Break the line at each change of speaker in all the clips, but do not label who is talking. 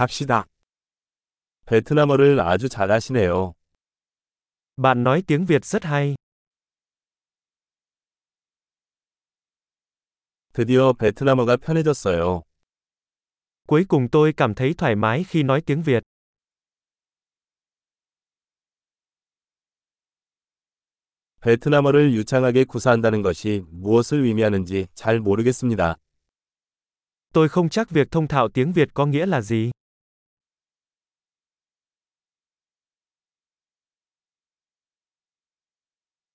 갑시다.
베트남어를 아주 잘하시네요.
Bạn nói tiếng Việt rất hay.
드디어 베트남어가 편해졌어요.
Cuối cùng tôi cảm thấy thoải mái khi nói tiếng Việt.
베트남어를 유창하게 구사한다는 것이 무엇을 의미하는지 잘 모르겠습니다.
Tôi không chắc việc thông thạo tiếng Việt có nghĩa là gì.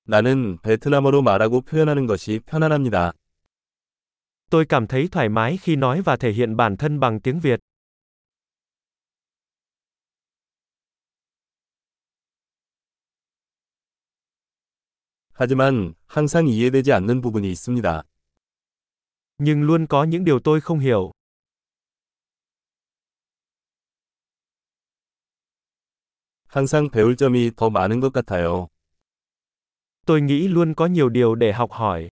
나는 베트남어로 말하고 표현하는 것이 편안합니다.
Tôi cảm thấy thoải mái khi nói và thể hiện bản thân bằng tiếng Việt.
하지만 항상 이해되지 않는 부분이 있습니다.
Nhưng luôn có những điều tôi không hiểu.
항상 배울 점이 더 많은 것 같아요.
Tôi nghĩ luôn có nhiều điều để học hỏi.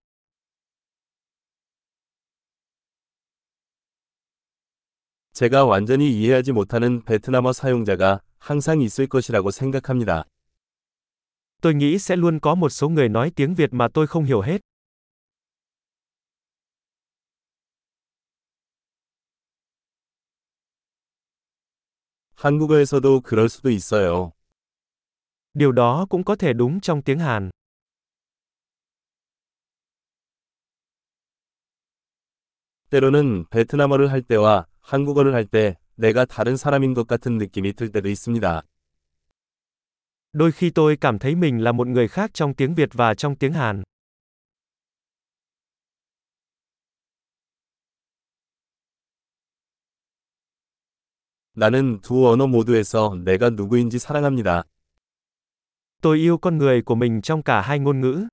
제가 완전히 이해하지 못하는 베트남어 사용자가 항상 있을 것이라고 생각합니다.
Tôi nghĩ sẽ luôn có một số người nói tiếng Việt mà tôi không hiểu hết.
한국어에서도 그럴 수도 있어요.
Điều đó cũng có thể đúng trong tiếng Hàn.
때로는 베트남어를 할 때와 한국어를 할 때 내가 다른 사람인 것 같은 느낌이 들 때도 있습니다.
Đôi khi tôi cảm thấy mình là một người khác trong tiếng Việt và trong tiếng Hàn.
나는 두 언어 모두에서 내가 누구인지 사랑합니다.
Tôi yêu con người của mình trong cả hai ngôn ngữ.